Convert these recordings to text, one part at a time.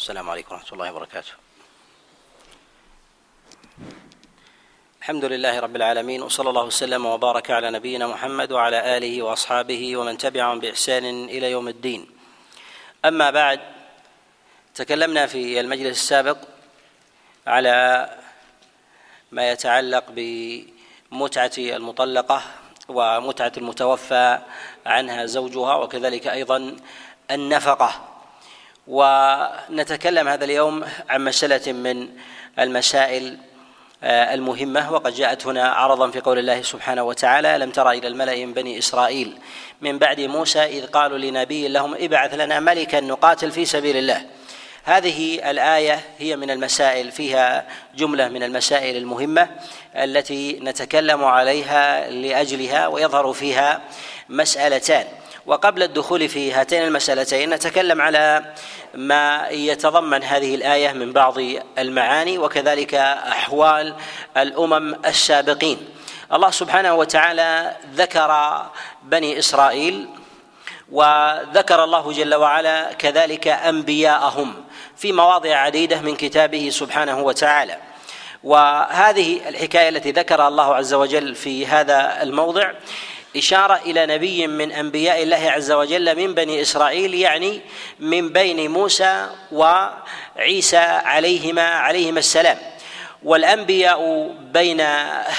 السلام عليكم ورحمة الله وبركاته. الحمد لله رب العالمين وصلى الله وسلم وبارك على نبينا محمد وعلى آله وأصحابه ومن تبعهم بإحسان إلى يوم الدين. أما بعد تكلمنا في المجلس السابق على ما يتعلق بمتعة المطلقة ومتعة المتوفى عنها زوجها وكذلك أيضا النفقة. ونتكلم هذا اليوم عن مسألة من المسائل آه، المهمة وقد جاءت هنا عرضا في قول الله سبحانه وتعالى لم ترى إلى الملأ من بني إسرائيل؟ من بعد موسى إذ قالوا لنبي لهم ابعث لنا ملكا نقاتل في سبيل الله. هذه الآية هي من المسائل فيها جملة من المسائل المهمة التي نتكلم عليها لأجلها ويظهر فيها مسألتان. وقبل الدخول في هاتين المسألتين نتكلم على ما يتضمن هذه الآية من بعض المعاني وكذلك أحوال الأمم السابقين. الله سبحانه وتعالى ذكر بني إسرائيل وذكر الله جل وعلا كذلك أنبياءهم في مواضع عديدة من كتابه سبحانه وتعالى. وهذه الحكاية التي ذكرها الله عز وجل في هذا الموضع إشارة إلى نبي من أنبياء الله عز وجل من بني إسرائيل يعني من بين موسى وعيسى عليهما عليهما السلام. والأنبياء بين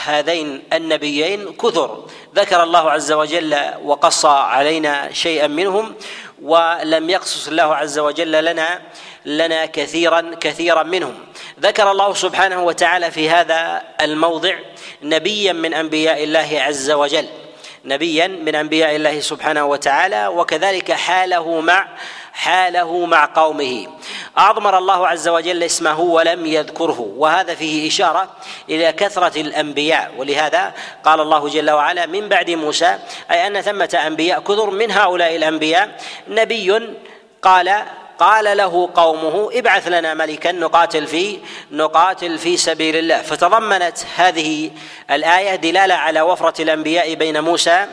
هذين النبيين كثر. ذكر الله عز وجل وقص علينا شيئا منهم ولم يقصص الله عز وجل لنا لنا كثيرا كثيرا منهم. ذكر الله سبحانه وتعالى في هذا الموضع نبيا من أنبياء الله عز وجل. نبيا من أنبياء الله سبحانه وتعالى وكذلك حاله مع حاله مع قومه. أضمر الله عز وجل اسمه ولم يذكره وهذا فيه إشارة إلى كثرة الأنبياء. ولهذا قال الله جل وعلا من بعد موسى أي أن ثمة أنبياء كثر من هؤلاء الأنبياء. نبي قال قال له قومه ابعث لنا ملكا نقاتل في نقاتل في سبيل الله. فتضمنت هذه الآية دلالة على وفرة الأنبياء بين موسى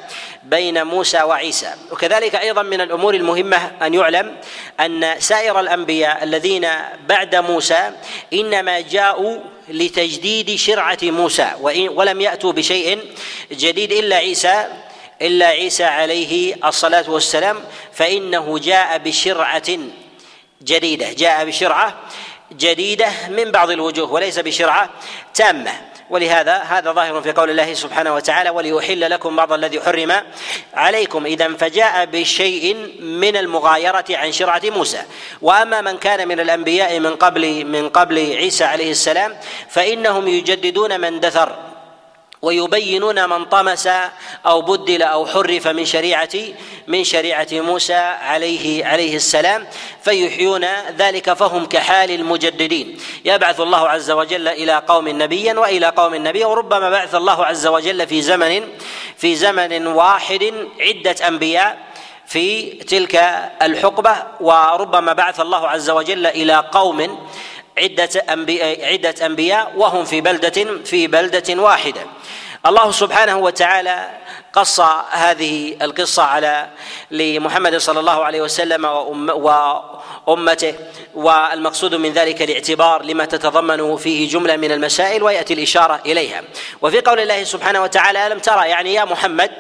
بين موسى وعيسى. وكذلك أيضا من الأمور المهمة أن يعلم أن سائر الأنبياء الذين بعد موسى إنما جاءوا لتجديد شرعة موسى ولم يأتوا بشيء جديد إلا عيسى إلا عيسى عليه الصلاة والسلام فإنه جاء بشرعة جديدة. جاء بشرعة جديدة من بعض الوجوه وليس بشرعة تامة. ولهذا هذا ظاهر في قول الله سبحانه وتعالى وليحل لكم بعض الذي حرم عليكم إذا فجاء بشيء من المغايرة عن شرعة موسى. وأما من كان من الأنبياء من قبل من قبل عيسى عليه السلام فإنهم يجددون من دثر ويبينون من طمس أو بدل أو حرف من شريعه من شريعة موسى عليه عليه السلام فيحيون ذلك فهم كحال المجددين. يبعث الله عز وجل إلى قوم نبيا وإلى قوم نبيا وربما بعث الله عز وجل في زمن في زمن واحد عدة أنبياء في تلك الحقبة وربما بعث الله عز وجل إلى قوم عدة أنبياء عدة أنبياء وهم في بلدة في بلدة واحدة. الله سبحانه وتعالى قص هذه القصة على لمحمد صلى الله عليه وسلم وأمته والمقصود من ذلك الاعتبار لما تتضمن فيه جملة من المسائل ويأتي الإشارة إليها. وفي قول الله سبحانه وتعالى ألم ترى يعني يا محمد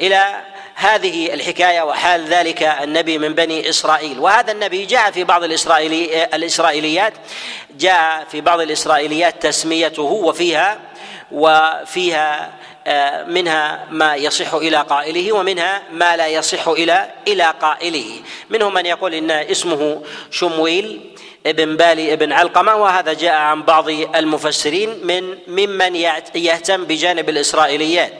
إلى هذه الحكاية وحال ذلك النبي من بني إسرائيل. وهذا النبي جاء في بعض الاسرائيلي الإسرائيليات جاء في بعض الإسرائيليات تسميته وفيها وفيها آه، منها ما يصح إلى قائله ومنها ما لا يصح إلى إلى قائله. منهم من يقول إن اسمه شمويل ابن بالي ابن علقمة وهذا جاء عن بعض المفسرين من ممن يهتم بجانب الإسرائيليات.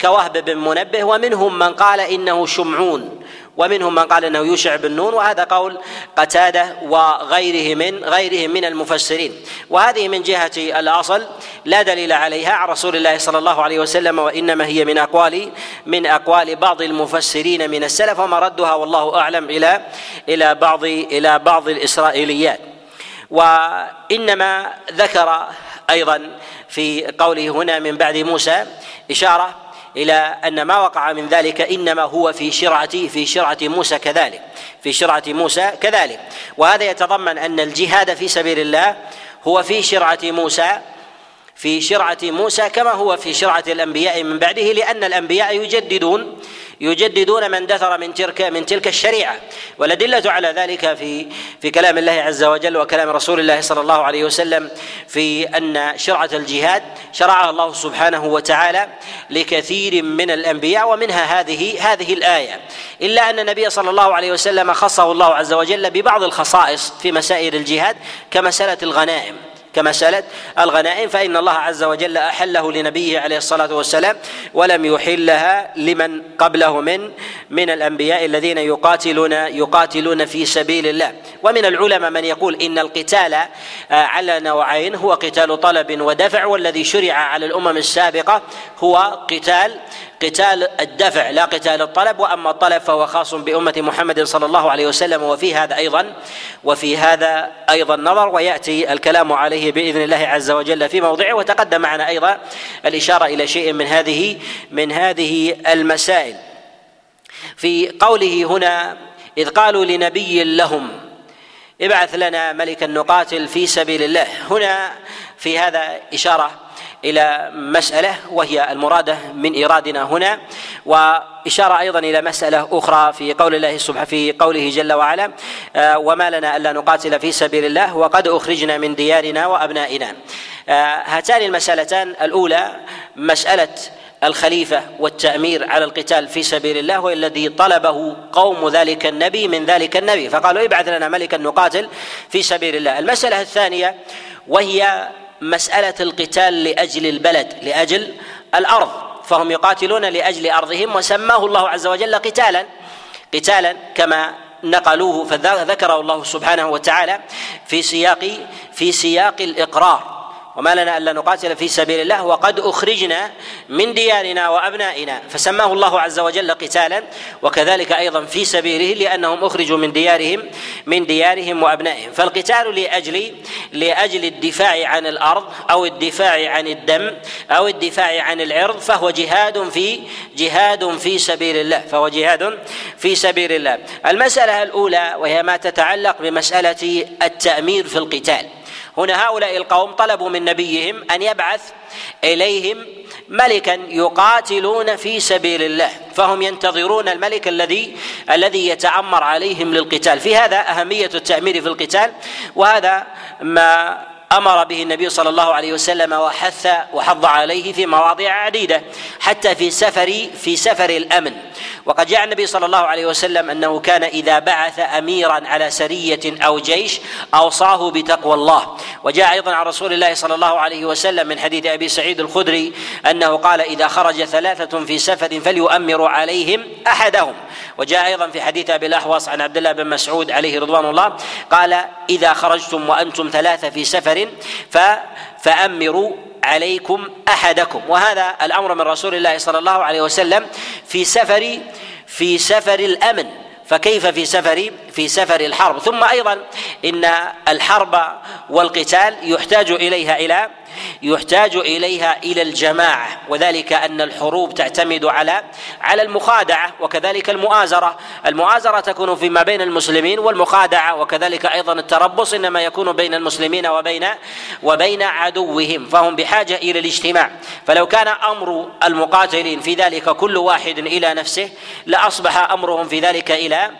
كوهب بن منبه ومنهم من قال إنه شمعون ومنهم من قال إنه يوشع بن نون وهذا قول قتادة وغيره من غيره من المفسرين. وهذه من جهة الأصل لا دليل عليها عن رسول الله صلى الله عليه وسلم وإنما هي من اقوال من أقوال بعض المفسرين من السلف وما ردها والله أعلم إلى إلى بعض إلى بعض الإسرائيليات. وإنما ذكر أيضا في قوله هنا من بعد موسى إشارة إلى أن ما وقع من ذلك إنما هو في شرعه في شرعة موسى كذلك. في شرعة موسى كذلك. وهذا يتضمن أن الجهاد في سبيل الله هو في شرعة موسى في شرعة موسى كما هو في شرعة الأنبياء من بعده لأن الأنبياء يجددون يجددون من دثر من تلك من تلك الشريعة. والأدلة على ذلك في في كلام الله عز وجل وكلام رسول الله صلى الله عليه وسلم في أن شرعة الجهاد شرعها الله سبحانه وتعالى لكثير من الأنبياء ومنها هذه هذه الآية. إلا أن النبي صلى الله عليه وسلم خصه الله عز وجل ببعض الخصائص في مسائل الجهاد كمسألة الغنائم. كمسألة الغنائم فإن الله عز وجل أحله لنبيه عليه الصلاة والسلام ولم يحلها لمن قبله من من الأنبياء الذين يقاتلون يقاتلون في سبيل الله. ومن العلماء من يقول إن القتال آه، على نوعين هو قتال طلب ودفع والذي شرع على الأمم السابقة هو قتال قتال الدفع لا قتال الطلب وأما الطلب فهو خاص بأمة محمد صلى الله عليه وسلم وفي هذا أيضا وفي هذا أيضا نظر ويأتي الكلام عليه بإذن الله عز وجل في موضعه وتقدم معنا أيضا الإشارة إلى شيء من هذه من هذه المسائل. في قوله هنا إذ قالوا لنبي لهم ابعث لنا ملكا نقاتل في سبيل الله. هنا في هذا إشارة إلى مسألة وهي المرادة من إيرادنا هنا وإشارة أيضا إلى مسألة أخرى في قول الله سبحانه في قوله جل وعلا آه، وما لنا ألا نقاتل في سبيل الله وقد أخرجنا من ديارنا وأبنائنا. آه، هاتان المسألتان الأولى مسألة الخليفة والتأمير على القتال في سبيل الله والذي طلبه قوم ذلك النبي من ذلك النبي فقالوا ابعث لنا ملكا نقاتل في سبيل الله. المسألة الثانية وهي مسألة القتال لأجل البلد لأجل الأرض. فهم يقاتلون لأجل أرضهم وسماه الله عز وجل قتالا قتالا كما نقلوه فذكره الله سبحانه وتعالى في سياق في سياق الإقرار. وما لنا ألا نقاتل في سبيل الله وقد أخرجنا من ديارنا وأبنائنا. فسماه الله عز وجل قتالا وكذلك أيضا في سبيله لأنهم أخرجوا من ديارهم من ديارهم وأبنائهم. فالقتال لأجل لأجل الدفاع عن الأرض أو الدفاع عن الدم أو الدفاع عن العرض فهو جهاد في جهاد في سبيل الله. فهو جهاد في سبيل الله. المسألة الأولى وهي ما تتعلق بمسألة التأمير في القتال. هنا هؤلاء القوم طلبوا من نبيهم أن يبعث إليهم ملكا يقاتلون في سبيل الله فهم ينتظرون الملك الذي الذي يتامر عليهم للقتال. في هذا أهمية التأمير في القتال وهذا ما أمر به النبي صلى الله عليه وسلم وحث وحض عليه في مواضع عديدة حتى في سفر في سفر الأمن. وقد جاء النبي صلى الله عليه وسلم أنه كان إذا بعث أميرا على سرية أو جيش أوصاه بتقوى الله. وجاء أيضا عن رسول الله صلى الله عليه وسلم من حديث أبي سعيد الخدري أنه قال إذا خرج ثلاثة في سفر فليؤمروا عليهم أحدهم. وجاء أيضا في حديث أبي الأحوص عن عبد الله بن مسعود عليه رضوان الله قال إذا خرجتم وأنتم ثلاثة في سفر فأمروا عليكم أحدكم. وهذا الأمر من رسول الله صلى الله عليه وسلم في سفر في سفر الأمن. فكيف في سفر؟ في سفر الحرب. ثم أيضا إن الحرب والقتال يحتاج إليها إلى يحتاج إليها إلى الجماعة. وذلك أن الحروب تعتمد على على المخادعة وكذلك المؤازرة. المؤازرة تكون فيما بين المسلمين والمخادعة وكذلك أيضا التربص إنما يكون بين المسلمين وبين وبين عدوهم فهم بحاجة إلى الاجتماع. فلو كان أمر المقاتلين في ذلك كل واحد إلى نفسه لأصبح أمرهم في ذلك إلى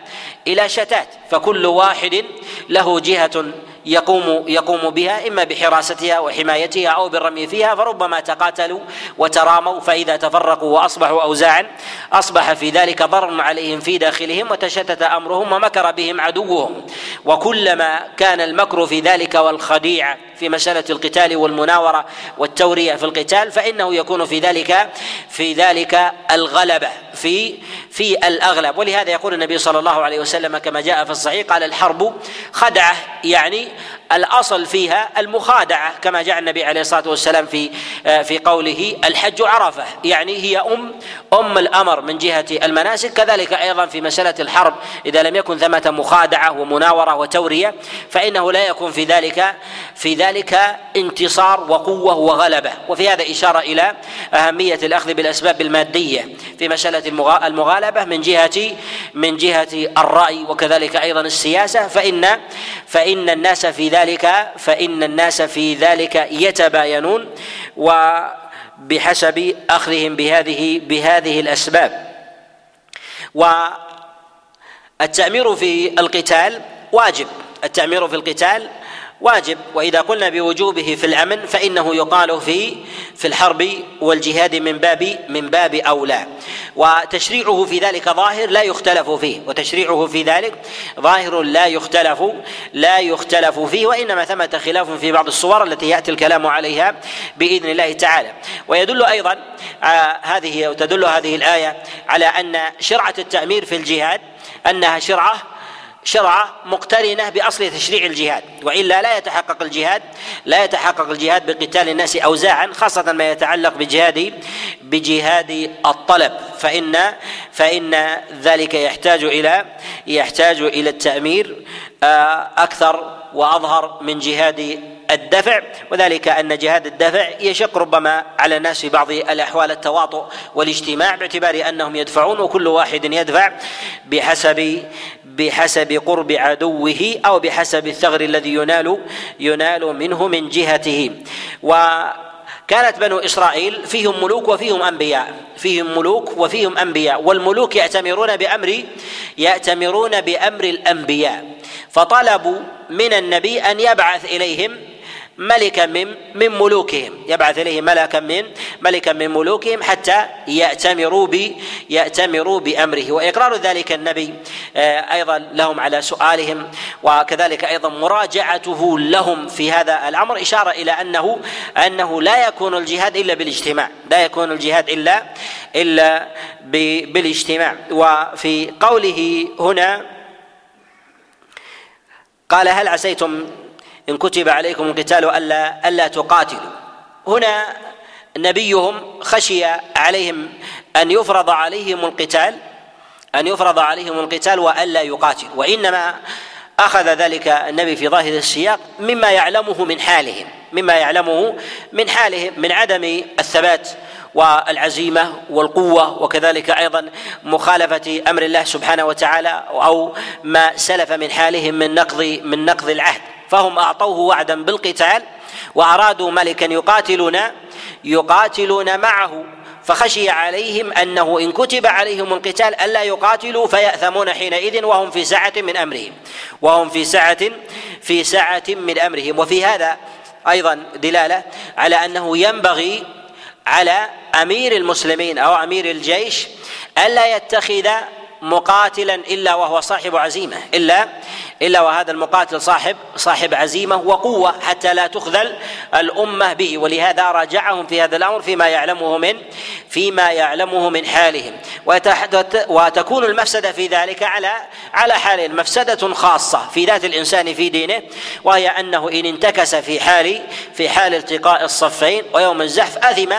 إلى شتات فكل واحد له جهة يقوم يقوم بها إما بحراستها وحمايتها أو بالرمي فيها فربما تقاتلوا وتراموا فإذا تفرقوا وأصبحوا اوزاعا. أصبح في ذلك ضرر عليهم في داخلهم وتشتت أمرهم ومكر بهم عدوهم. وكلما كان المكر في ذلك والخديعه في مسألة القتال والمناورة والتورية في القتال فإنه يكون في ذلك في ذلك الغلبة في في الأغلب. ولهذا يقول النبي صلى الله عليه وسلم كما جاء في الصحيح قال الحرب خدعة يعني الأصل فيها المخادعة كما جاء النبي عليه الصلاة والسلام في آه، في قوله الحج عرفة يعني هي أم أم الأمر من جهة المناسك كذلك أيضا في مسألة الحرب إذا لم يكن ثمة مخادعة ومناورة وتورية فإنه لا يكون في ذلك في ذلك انتصار وقوة وغلبة. وفي هذا إشارة إلى أهمية الأخذ بالأسباب المادية في مسألة المغالبة من جهة من جهة الرأي وكذلك أيضا السياسة فإن فإن الناس في ذلك فإن الناس في ذلك يتباينون وبحسب أخذهم بهذه بهذه الأسباب. والتأمير في القتال واجب. التأمير في القتال واجب. وإذا قلنا بوجوبه في الأمن فإنه يقال في في الحرب والجهاد من باب من باب أولى. وتشريعه في ذلك ظاهر لا يختلف فيه. وتشريعه في ذلك ظاهر لا يختلف لا يختلف فيه. وإنما ثمة خلاف في بعض الصور التي يأتي الكلام عليها بإذن الله تعالى. ويدل أيضا آه، هذه وتدل هذه الآية على أن شرعة التأمير في الجهاد أنها شرعة شرع مقترنة بأصل تشريع الجهاد وإلا لا يتحقق الجهاد لا يتحقق الجهاد بقتال الناس اوزاعا خاصة ما يتعلق بجهاد بجهاد الطلب. فإن فإن ذلك يحتاج إلى يحتاج إلى التأمير آه، أكثر وأظهر من جهاد الدفع. وذلك أن جهاد الدفع يشق ربما على الناس في بعض الأحوال التواطؤ والاجتماع باعتبار أنهم يدفعون وكل واحد يدفع بحسب بحسب قرب عدوه أو بحسب الثغر الذي ينال ينال منه من جهته. و كانت بنو إسرائيل فيهم ملوك وفيهم أنبياء فيهم ملوك وفيهم أنبياء والملوك يأتمرون بأمر يأتمرون بأمر الأنبياء. فطلبوا من النبي أن يبعث إليهم ملكا من من ملوكهم يبعث اليه ملكا من ملكا من ملوكهم حتى يأتمروا ب يأتمروا بأمره. وإقرار ذلك النبي آه، أيضا لهم على سؤالهم وكذلك أيضا مراجعته لهم في هذا الأمر إشارة إلى أنه أنه لا يكون الجهاد إلا بالاجتماع لا يكون الجهاد إلا إلا بالاجتماع. وفي قوله هنا قال هل عسيتم إن كتب عليكم القتال ألا ألا تقاتلوا؟ هنا نبيهم خشي عليهم أن يفرض عليهم القتال أن يفرض عليهم القتال وألا يقاتلوا وإنما أخذ ذلك النبي في ظاهر السياق مما يعلمه من حالهم مما يعلمه من حالهم من عدم الثبات والعزيمة والقوة وكذلك أيضا مخالفة أمر الله سبحانه وتعالى أو ما سلف من حالهم من نقض من نقض العهد. فهم أعطوه وعدا بالقتال وأرادوا ملكا يقاتلون يقاتلون معه. فخشي عليهم أنه إن كتب عليهم القتال ألا يقاتلوا فيأثمون حينئذ وهم في سعه من أمرهم وهم في سعه في سعه من أمرهم. وفي هذا أيضا دلالة على أنه ينبغي على أمير المسلمين أو أمير الجيش ألا يتخذ مقاتلا إلا وهو صاحب عزيمة إلا إلا وهذا المقاتل صاحب صاحب عزيمة وقوة حتى لا تخذل الأمة به. ولهذا راجعهم في هذا الأمر فيما يعلمه من فيما يعلمه من حالهم. وتكون المفسدة في ذلك على على حال مفسدة خاصة في ذات الإنسان في دينه وهي أنه إن انتكس في حال في حال التقاء الصفين ويوم الزحف اثم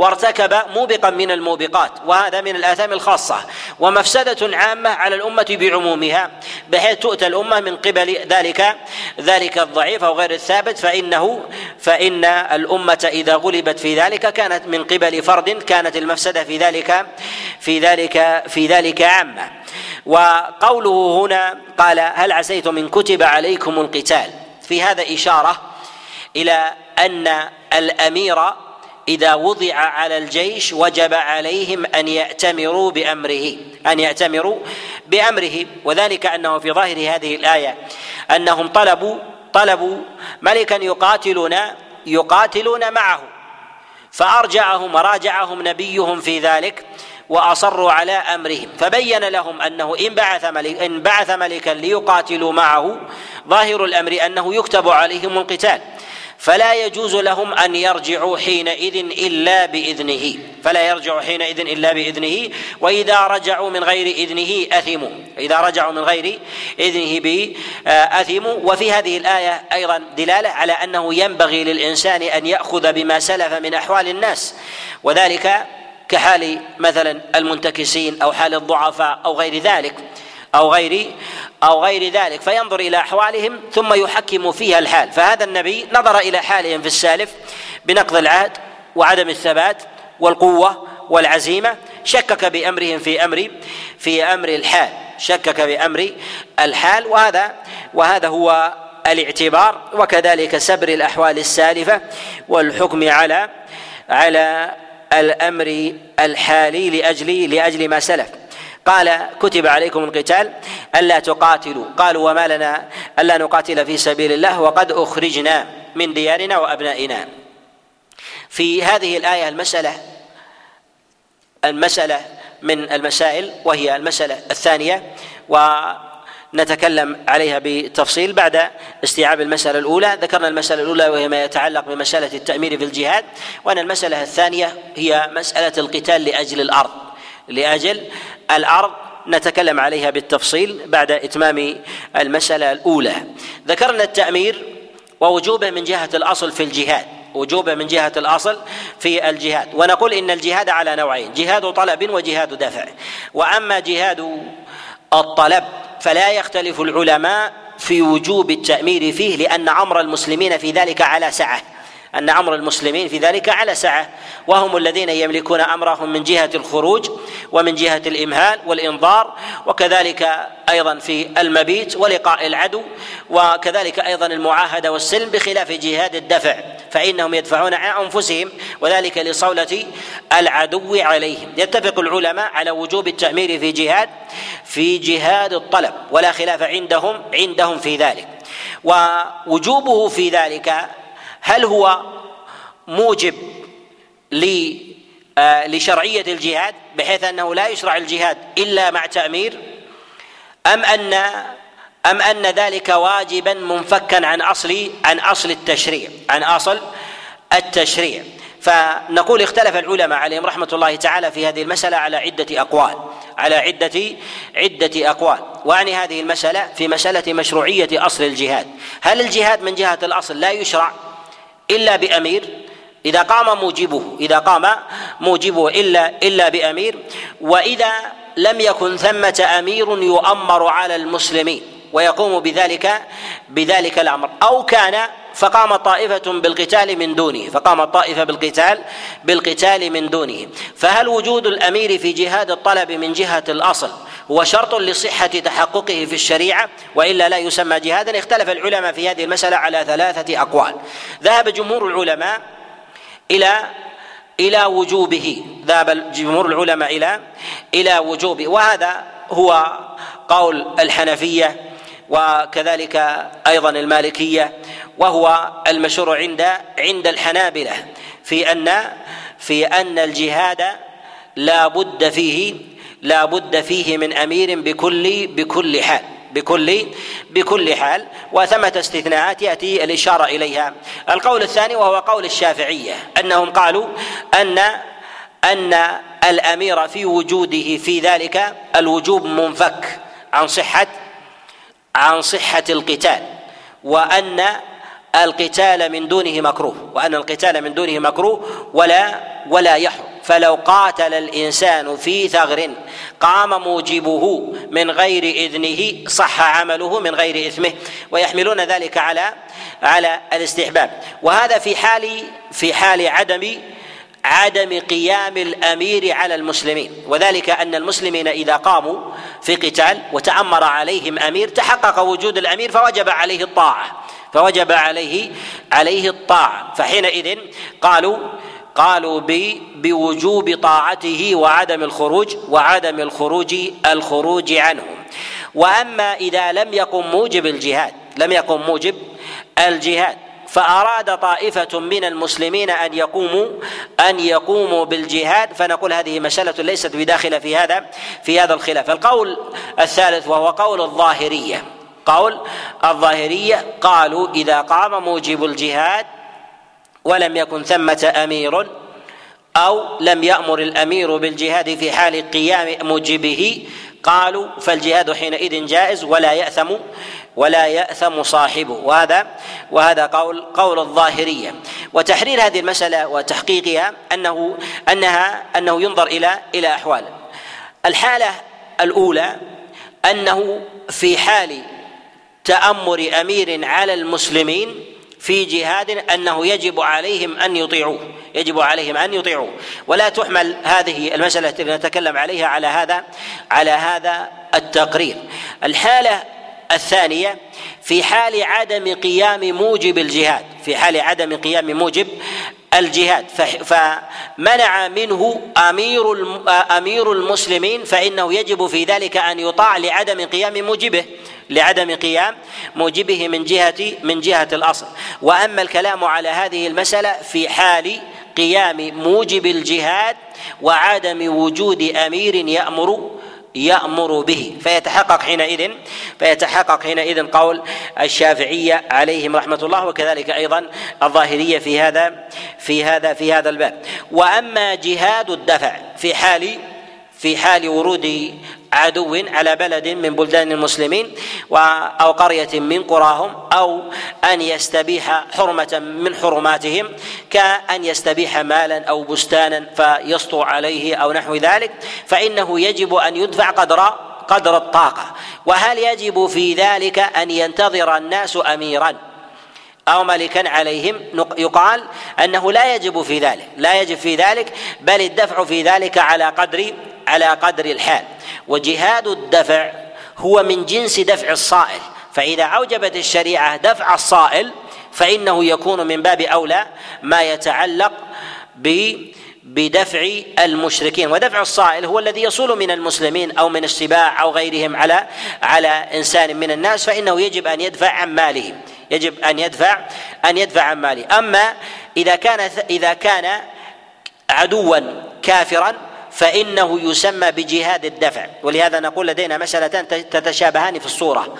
وارتكب موبقا من الموبقات وهذا من الآثام الخاصة. ومفسدة عامة على الأمة بعمومها بحيث تؤتى الأمة من قبل ذلك ذلك الضعيف أو غير الثابت فإنه فإن الأمة إذا غلبت في ذلك كانت من قبل فرد كانت المفسدة في ذلك في ذلك في ذلك عامة. وقوله هنا قال هل عسيتم إن كتب عليكم القتال؟ في هذا إشارة إلى أن الأمير إذا وضع على الجيش وجب عليهم أن يأتمروا بأمره أن يأتمروا بأمره. وذلك أنه في ظاهر هذه الآية أنهم طلبوا طلبوا ملكا يقاتلون يقاتلون معه. فأرجعهم وراجعهم نبيهم في ذلك وأصروا على أمرهم. فبين لهم أنه إن بعث ملك إن بعث ملكا ليقاتلوا معه ظاهر الأمر أنه يكتب عليهم القتال. فلا يجوز لهم أن يرجعوا حينئذ إلا بإذنه. فلا يرجعوا حينئذ إلا بإذنه. وإذا رجعوا من غير إذنه أثموا. إذا رجعوا من غير إذنه باثموا وفي هذه الآية أيضا دلالة على أنه ينبغي للإنسان أن يأخذ بما سلف من أحوال الناس. وذلك كحال مثلا المنتكسين أو حال الضعفاء أو غير ذلك. أو غير أو غير ذلك فينظر إلى أحوالهم ثم يحكم فيها الحال. فهذا النبي نظر إلى حالهم في السالف بنقض العهد وعدم الثبات والقوة والعزيمة شكك بأمرهم في أمر في أمر الحال. شكك بأمر الحال وهذا وهذا هو الاعتبار. وكذلك سبر الأحوال السالفة والحكم على على الأمر الحالي لأجل لأجل ما سلف. قال كتب عليكم القتال ألا تقاتلوا. قالوا وما لنا ألا نقاتل في سبيل الله وقد أخرجنا من ديارنا وأبنائنا. في هذه الآية المسألة المسألة من المسائل وهي المسألة الثانية ونتكلم عليها بتفصيل بعد استيعاب المسألة الأولى. ذكرنا المسألة الأولى وهي ما يتعلق بمسألة التأمير في الجهاد وأن المسألة الثانية هي مسألة القتال لأجل الأرض. لأجل الأرض نتكلم عليها بالتفصيل بعد إتمام المسألة الأولى. ذكرنا التأمير ووجوبه من جهة الأصل في الجهاد وجوبه من جهة الأصل في الجهاد. ونقول إن الجهاد على نوعين جهاد طلب وجهاد دفع. وأما جهاد الطلب فلا يختلف العلماء في وجوب التأمير فيه لأن أمر المسلمين في ذلك على سعة. أن أمر المسلمين في ذلك على سعة. وهم الذين يملكون أمرهم من جهة الخروج ومن جهة الإمهال والإنظار وكذلك أيضا في المبيت ولقاء العدو وكذلك أيضا المعاهدة والسلم بخلاف جهاد الدفع فإنهم يدفعون عن أنفسهم وذلك لصولة العدو عليهم. يتفق العلماء على وجوب التأمير في جهاد في جهاد الطلب ولا خلاف عندهم عندهم في ذلك. ووجوبه في ذلك هل هو موجب آه، لشرعية الجهاد بحيث أنه لا يشرع الجهاد إلا مع تأمير؟ أم أن أم أن ذلك واجبا منفكا عن أصل عن أصل التشريع عن أصل التشريع؟ فنقول اختلف العلماء عليهم رحمة الله تعالى في هذه المسألة على عدة أقوال على عدة عدة أقوال. وأعني هذه المسألة في مسألة مشروعية أصل الجهاد. هل الجهاد من جهة الأصل لا يشرع؟ إلا بأمير. إذا قام موجبه إذا قام موجبه إلا إلا بأمير. وإذا لم يكن ثمة أمير يؤمر على المسلمين ويقوم بذلك بذلك الأمر. أو كان فقام طائفة بالقتال من دونه فقام الطائفة بالقتال بالقتال من دونه. فهل وجود الأمير في جهاد الطلب من جهة الأصل هو شرط لصحة تحققه في الشريعة؟ وإلا لا يسمى جهادا؟ اختلف العلماء في هذه المسألة على ثلاثة أقوال. ذهب جمهور العلماء إلى إلى وجوبه. ذهب جمهور العلماء إلى إلى وجوبه. وهذا هو قول الحنفية وكذلك أيضا المالكية وهو المشهور عند عند الحنابلة في أن في أن الجهاد لا بد فيه لا بد فيه من أمير بكل بكل حال بكل بكل حال. وثمة استثناءات يأتي الإشارة إليها. القول الثاني وهو قول الشافعية أنهم قالوا أن أن الأمير في وجوده في ذلك الوجوب منفك عن صحة عن صحة القتال وأن القتال من دونه مكروه وأن القتال من دونه مكروه ولا ولا يحرم. فلو قاتل الإنسان في ثغر قام موجبه من غير إذنه صح عمله من غير إثمه ويحملون ذلك على على الاستحباب. وهذا في حال في حال عدم عدم قيام الأمير على المسلمين. وذلك أن المسلمين إذا قاموا في قتال وتأمر عليهم أمير تحقق وجود الأمير فوجب عليه الطاعة. فوجب عليه عليه الطاعة. فحينئذ قالوا قالوا بوجوب طاعته وعدم الخروج وعدم الخروج الخروج عنهم وأما إذا لم يقم موجب الجهاد لم يقم موجب الجهاد فأراد طائفة من المسلمين أن يقوموا أن يقوموا بالجهاد فنقول هذه مسألة ليست بداخلة في هذا في هذا الخلاف. القول الثالث وهو قول الظاهرية. قول الظاهرية قالوا إذا قام موجب الجهاد ولم يكن ثمة أمير أو لم يأمر الأمير بالجهاد في حال قيام موجبه قالوا فالجهاد حينئذ جائز ولا يأثم ولا يأثم صاحبه. وهذا وهذا قول قول الظاهرية. وتحرير هذه المسألة وتحقيقها أنه أنها أنه ينظر إلى إلى أحوال. الحالة الأولى أنه في حال تأمر أمير على المسلمين في جهاد أنه يجب عليهم أن يطيعوه. يجب عليهم أن يطيعوه. ولا تحمل هذه المسألة التي نتكلم عليها على هذا على هذا التقرير. الحالة الثانية في حال عدم قيام موجب الجهاد في حال عدم قيام موجب الجهاد. فمنع منه أمير أمير المسلمين فإنه يجب في ذلك أن يطاع لعدم قيام موجبه لعدم قيام موجبه من جهة من جهة الأصل. وأما الكلام على هذه المسألة في حال قيام موجب الجهاد وعدم وجود أمير يأمر يأمر به. فيتحقق حينئذ فيتحقق حينئذ قول الشافعية عليهم رحمة الله وكذلك أيضا الظاهرية في هذا في هذا في هذا الباب. وأما جهاد الدفع في حال في حال ورود عدو على بلد من بلدان المسلمين أو قرية من قراهم أو أن يستبيح حرمة من حرماتهم كأن يستبيح مالا أو بستانا فيسطو عليه أو نحو ذلك فإنه يجب أن يدفع قدر قدر الطاقة. وهل يجب في ذلك أن ينتظر الناس اميرا أو ملكا عليهم؟ يقال أنه لا يجب في ذلك لا يجب في ذلك بل الدفع في ذلك على قدر على قدر الحال. وجهاد الدفع هو من جنس دفع الصائل. فإذا أوجبت الشريعة دفع الصائل فإنه يكون من باب أولى ما يتعلق ب بدفع المشركين. ودفع الصائل هو الذي يصول من المسلمين أو من السباع أو غيرهم على على إنسان من الناس فإنه يجب أن يدفع عن ماله. يجب أن يدفع أن يدفع عن ماله. أما إذا كان إذا كان عدوا كافرا فإنه يسمى بجهاد الدفع. ولهذا نقول لدينا مسألتان تتشابهان في الصورة.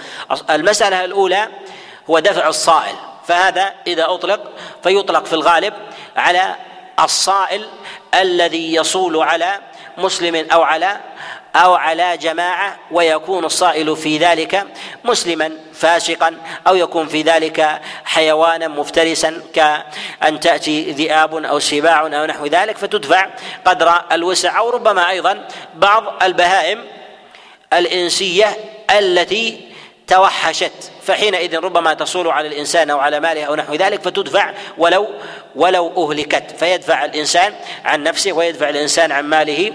المسألة الأولى هو دفع الصائل. فهذا إذا أطلق فيطلق في الغالب على الصائل الذي يصول على مسلم أو على أو على جماعة ويكون الصائل في ذلك مسلما فاسقا أو يكون في ذلك حيوانا مفترسا كأن تأتي ذئاب أو سباع أو نحو ذلك فتدفع قدر الوسع أو ربما أيضا بعض البهائم الإنسية التي توحشت فحينئذ ربما تصول على الإنسان أو على ماله أو نحو ذلك فتدفع ولو ولو أهلكت فيدفع الإنسان عن نفسه ويدفع الإنسان عن ماله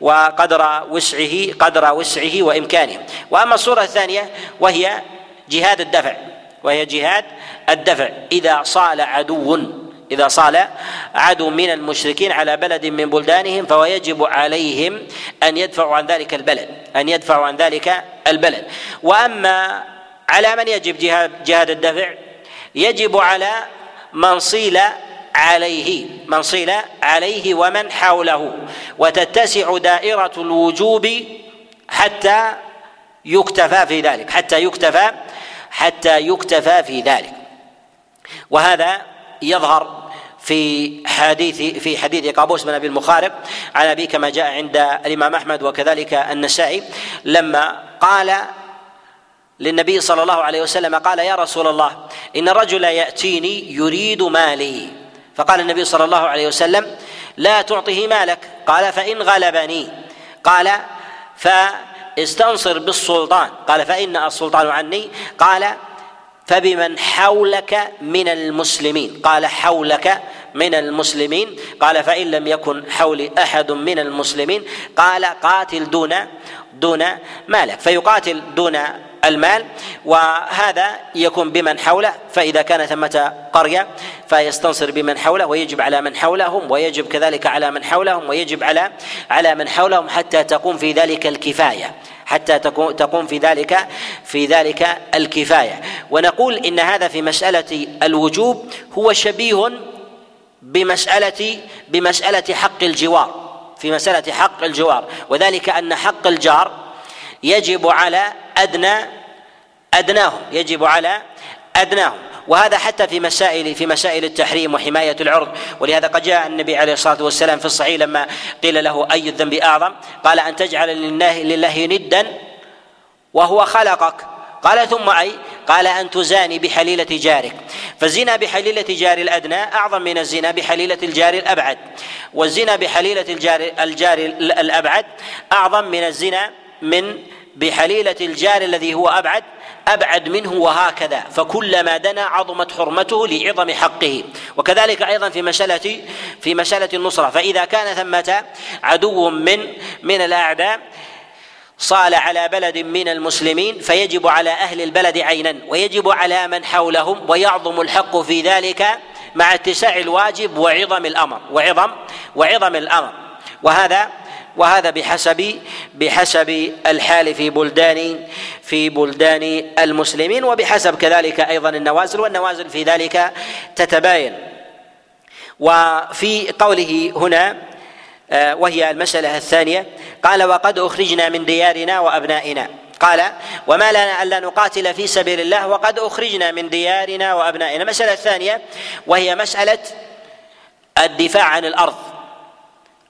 وقدر وسعه قدر وسعه وإمكانه. وأما الصورة الثانية وهي جهاد الدفع وهي جهاد الدفع. إذا صال عدو إذا صال عدو من المشركين على بلد من بلدانهم فهو يجب عليهم أن يدفعوا عن ذلك البلد أن يدفعوا عن ذلك البلد. وأما على من يجب جهاد, جهاد الدفع؟ يجب على من صيل عليه من صيل عليه ومن حوله. وتتسع دائرة الوجوب حتى يكتفى في ذلك حتى يكتفى حتى يكتفى في ذلك. وهذا يظهر في حديث في حديث قابوس بن أبي المخارق عن أبي كما جاء عند الإمام أحمد وكذلك النسائي لما قال للنبي صلى الله عليه وسلم قال يا رسول الله إن الرجل يأتيني يريد مالي. فقال النبي صلى الله عليه وسلم لا تعطه مالك. قال فإن غلبني. قال فاستنصر بالسلطان. قال فإن السلطان عني. قال فبمن حولك من المسلمين؟ قال حولك من المسلمين. قال فإن لم يكن حولي أحد من المسلمين. قال قاتل دون دون مالك. فيقاتل دون المال وهذا يكون بمن حوله. فإذا كان ثمة قرية فيستنصر بمن حوله ويجب على من حولهم ويجب كذلك على من حولهم ويجب على على من حولهم حتى تقوم في ذلك الكفاية. حتى تقوم في ذلك في ذلك الكفاية. ونقول إن هذا في مسألة الوجوب هو شبيه بمساله بمسألة حق الجوار. في مسألة حق الجوار. وذلك أن حق الجار يجب على ادنى أدناهم. يجب على أدناهم. وهذا حتى في مسائل في مسائل التحريم وحماية العرض. ولهذا قد جاء النبي عليه الصلاة والسلام في الصحيح لما قيل له أي الذنب أعظم؟ قال أن تجعل لله لله ندا وهو خلقك. قال ثم أي؟ قال أن تزاني بحليلة جارك. فالزنا بحليلة جار الأدنى أعظم من الزنا بحليلة الجار الأبعد. والزنا بحليلة الجار الجار الأبعد أعظم من الزنا من بحليلة الجار الذي هو أبعد أبعد منه وهكذا. فكلما دنا عظمت حرمته لعظم حقه. وكذلك أيضا في مساله في مساله النصرة. فإذا كان ثمة عدو من من الأعداء صال على بلد من المسلمين فيجب على أهل البلد عينا. ويجب على من حولهم ويعظم الحق في ذلك مع اتساع الواجب وعظم الأمر وعظم وعظم الأمر. وهذا وهذا بحسب بحسب الحال في بلدان في بلدان المسلمين وبحسب كذلك أيضا النوازل والنوازل في ذلك تتباين. وفي قوله هنا آه، وهي المسألة الثانية قال وقد أخرجنا من ديارنا وأبنائنا. قال وما لنا ألا نقاتل في سبيل الله وقد أخرجنا من ديارنا وأبنائنا. المسألة الثانية وهي مسألة الدفاع عن الأرض.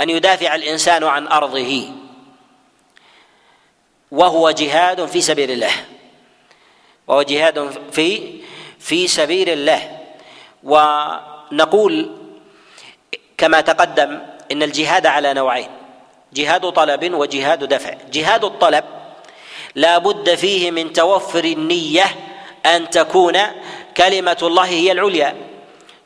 أن يدافع الإنسان عن أرضه. وهو جهاد في سبيل الله. وهو جهاد في في سبيل الله. ونقول كما تقدم إن الجهاد على نوعين. جهاد طلب وجهاد دفع. جهاد الطلب لا بد فيه من توفر النية أن تكون كلمة الله هي العليا.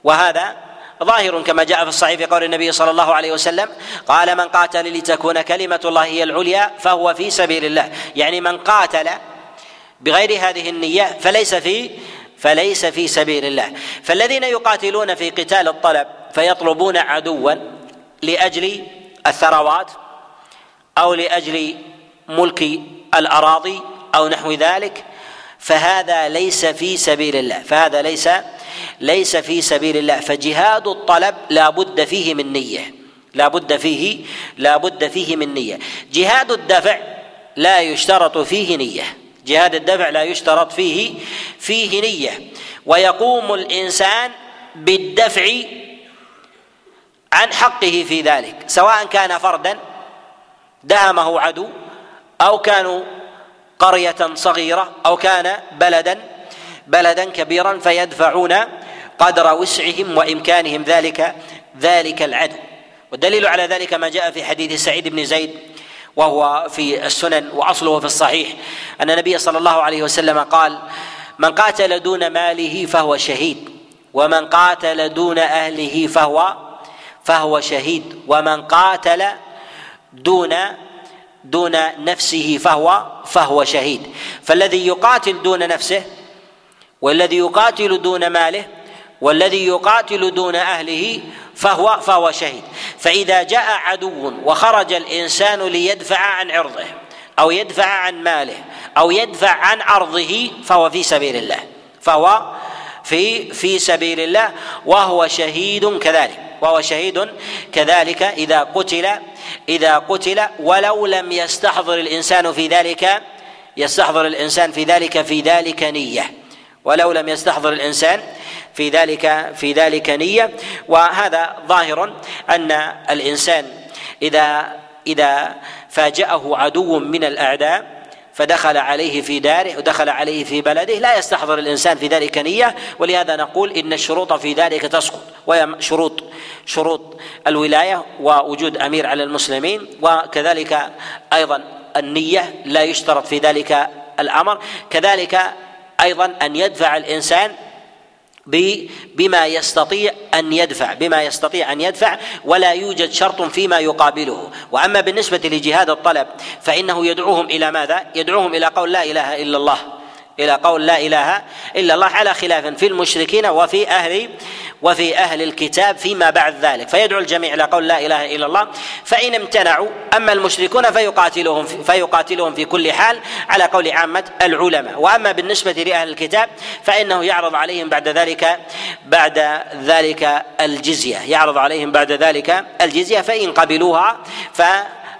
وهذا ظاهر كما جاء في الصحيح في قول النبي صلى الله عليه وسلم قال من قاتل لتكون كلمة الله هي العليا فهو في سبيل الله. يعني من قاتل بغير هذه النية فليس في فليس في سبيل الله. فالذين يقاتلون في قتال الطلب فيطلبون عدوا لأجل الثروات أو لأجل ملك الأراضي أو نحو ذلك فهذا ليس في سبيل الله. فهذا ليس ليس في سبيل الله. فجهاد الطلب لا بد فيه من نية. لا بد فيه لا بد فيه من نية. جهاد الدفع لا يشترط فيه نية. جهاد الدفع لا يشترط فيه فيه نية. ويقوم الإنسان بالدفع عن حقه في ذلك سواء كان فردا دهمه عدو أو كانوا قرية صغيرة أو كان بلدا بلدا كبيرا فيدفعون قدر وسعهم وإمكانهم ذلك ذلك العدو. والدليل على ذلك ما جاء في حديث سعيد بن زيد وهو في السنن وأصله في الصحيح أن النبي صلى الله عليه وسلم قال من قاتل دون ماله فهو شهيد ومن قاتل دون أهله فهو فهو شهيد ومن قاتل دون دون نفسه فهو فهو شهيد. فالذي يقاتل دون نفسه والذي يقاتل دون ماله والذي يقاتل دون أهله فهو فهو شهيد. فإذا جاء عدو وخرج الإنسان ليدفع عن عرضه أو يدفع عن ماله أو يدفع عن عرضه فهو في سبيل الله. فهو في في سبيل الله وهو شهيد كذلك. وهو شهيد كذلك إذا قتل إذا قتل ولو لم يستحضر الإنسان في ذلك يستحضر الإنسان في ذلك في ذلك نية. ولو لم يستحضر الإنسان في ذلك في ذلك نية. وهذا ظاهر أن الإنسان إذا إذا فاجأه عدو من الأعداء فدخل عليه في داره ودخل عليه في بلده. لا يستحضر الإنسان في ذلك نية ولهذا نقول إن الشروط في ذلك تسقط. وهي شروط شروط الولاية ووجود أمير على المسلمين وكذلك أيضا النية لا يشترط في ذلك الأمر. كذلك أيضا أن يدفع الإنسان بما يستطيع أن يدفع بما يستطيع أن يدفع ولا يوجد شرط فيما يقابله وأما بالنسبة لجهاد الطلب فإنه يدعوهم إلى ماذا؟ يدعوهم إلى قول لا إله إلا الله إلى قول لا إله إلا الله على خلاف في المشركين وفي أهل وفي أهل الكتاب فيما بعد ذلك. فيدعو الجميع إلى قول لا إله إلا الله. فإن امتنعوا أما المشركون فيقاتلهم فيقاتلهم في كل حال على قول عامة العلماء. وأما بالنسبة لأهل الكتاب فإنه يعرض عليهم بعد ذلك بعد ذلك الجزية. يعرض عليهم بعد ذلك الجزية. فإن قبلوها ف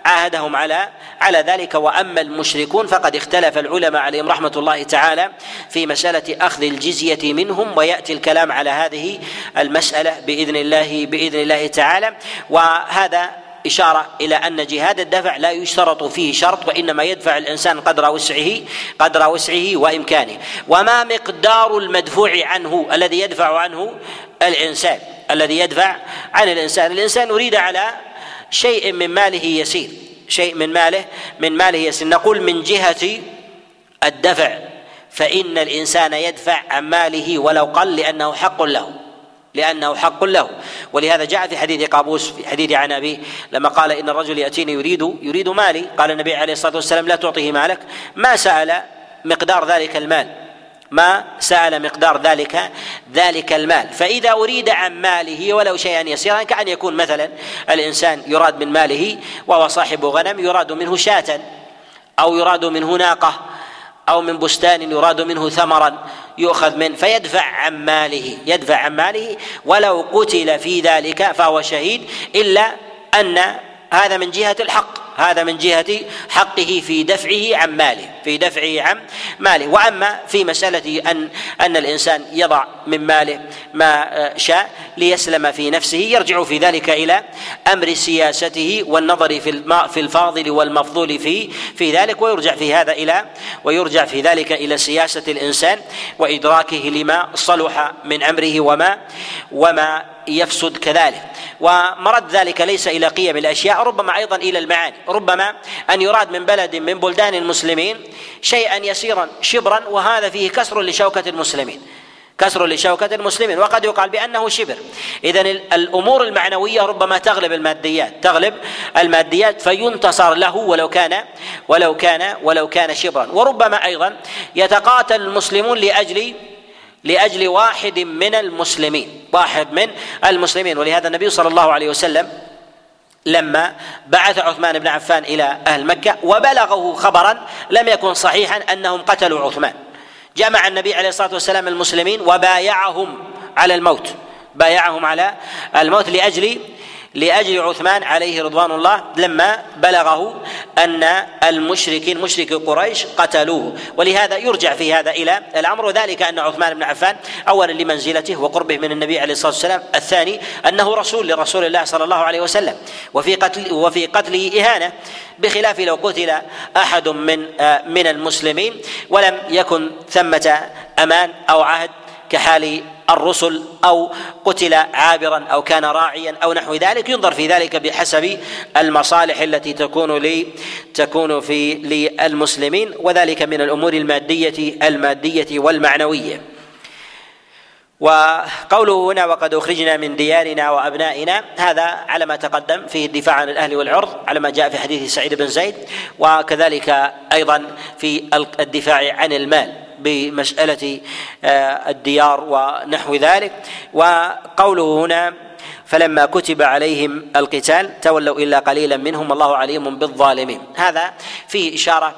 عاهدهم على على ذلك وأما المشركون فقد اختلف العلماء عليهم رحمة الله تعالى في مسألة أخذ الجزية منهم ويأتي الكلام على هذه المسألة بإذن الله بإذن الله تعالى. وهذا إشارة إلى أن جهاد الدفع لا يشترط فيه شرط وإنما يدفع الإنسان قدر وسعه قدر وسعه وإمكانه. وما مقدار المدفوع عنه الذي يدفع عنه الإنسان؟ الذي يدفع عن الإنسان. الإنسان يريد على شيء من ماله يسير. شيء من ماله من ماله يسير نقول من جهة الدفع. فإن الإنسان يدفع عن ماله ولو قل لأنه حق له لأنه حق له. ولهذا جاء في حديث قابوس في حديث عن أبيه لما قال إن الرجل يأتيني يريد يريد مالي. قال النبي عليه الصلاة والسلام لا تعطيه مالك. ما سأل مقدار ذلك المال. ما سأل مقدار ذلك ذلك المال. فإذا أريد عن ماله ولو شيئا يسيرا كأن يكون مثلا الإنسان يراد من ماله وهو صاحب غنم يراد منه شاة أو يراد منه ناقة أو من بستان يراد منه ثمرا يؤخذ منه فيدفع عن ماله يدفع عن ماله. ولو قتل في ذلك فهو شهيد إلا أن هذا من جهة الحق. هذا من جهة حقه في دفعه عن ماله في دفعه عن ماله. وأما في مسألة أن أن الإنسان يضع من ماله ما شاء ليسلم في نفسه يرجع في ذلك إلى أمر سياسته والنظر في في الفاضل والمفضول في في ذلك ويرجع في هذا إلى ويرجع في ذلك إلى سياسة الإنسان وإدراكه لما صلح من أمره وما وما يفسد كذلك. ومرد ذلك ليس إلى قيم الأشياء ربما أيضا إلى المعاني. ربما أن يراد من بلد من بلدان المسلمين شيئا يسيرا شبرا وهذا فيه كسر لشوكة المسلمين. كسر لشوكة المسلمين. وقد يقال بأنه شبر. إذا الأمور المعنوية ربما تغلب الماديات تغلب الماديات فينتصر له ولو كان ولو كان ولو كان شبرا. وربما أيضا يتقاتل المسلمون لأجل لأجل واحد من المسلمين. واحد من المسلمين. ولهذا النبي صلى الله عليه وسلم لما بعث عثمان بن عفان إلى أهل مكة وبلغه خبرا لم يكن صحيحا أنهم قتلوا عثمان. جمع النبي عليه الصلاة والسلام المسلمين وبايعهم على الموت. بايعهم على الموت لأجل لأجل عثمان عليه رضوان الله لما بلغه أن المشركين مشركي قريش قتلوه. ولهذا يرجع في هذا إلى الأمر. وذلك أن عثمان بن عفان اولا لمنزلته وقربه من النبي عليه الصلاة والسلام. الثاني أنه رسول لرسول الله صلى الله عليه وسلم. وفي قتل وفي قتله إهانة بخلاف لو قتل أحد من من المسلمين. ولم يكن ثمة أمان أو عهد كحال الرسل أو قتل عابرا أو كان راعيا أو نحو ذلك ينظر في ذلك بحسب المصالح التي تكون لي تكون في للمسلمين وذلك من الأمور المادية المادية والمعنوية. وقوله هنا وقد أخرجنا من ديارنا وأبنائنا هذا على ما تقدم فيه الدفاع عن الأهل والعرض على ما جاء في حديث سعيد بن زيد وكذلك أيضا في الدفاع عن المال. بمسألة آه، الديار ونحو ذلك. وقوله هنا فلما كتب عليهم القتال تولوا إلا قليلا منهم الله عليم بالظالمين. هذا فيه إشارة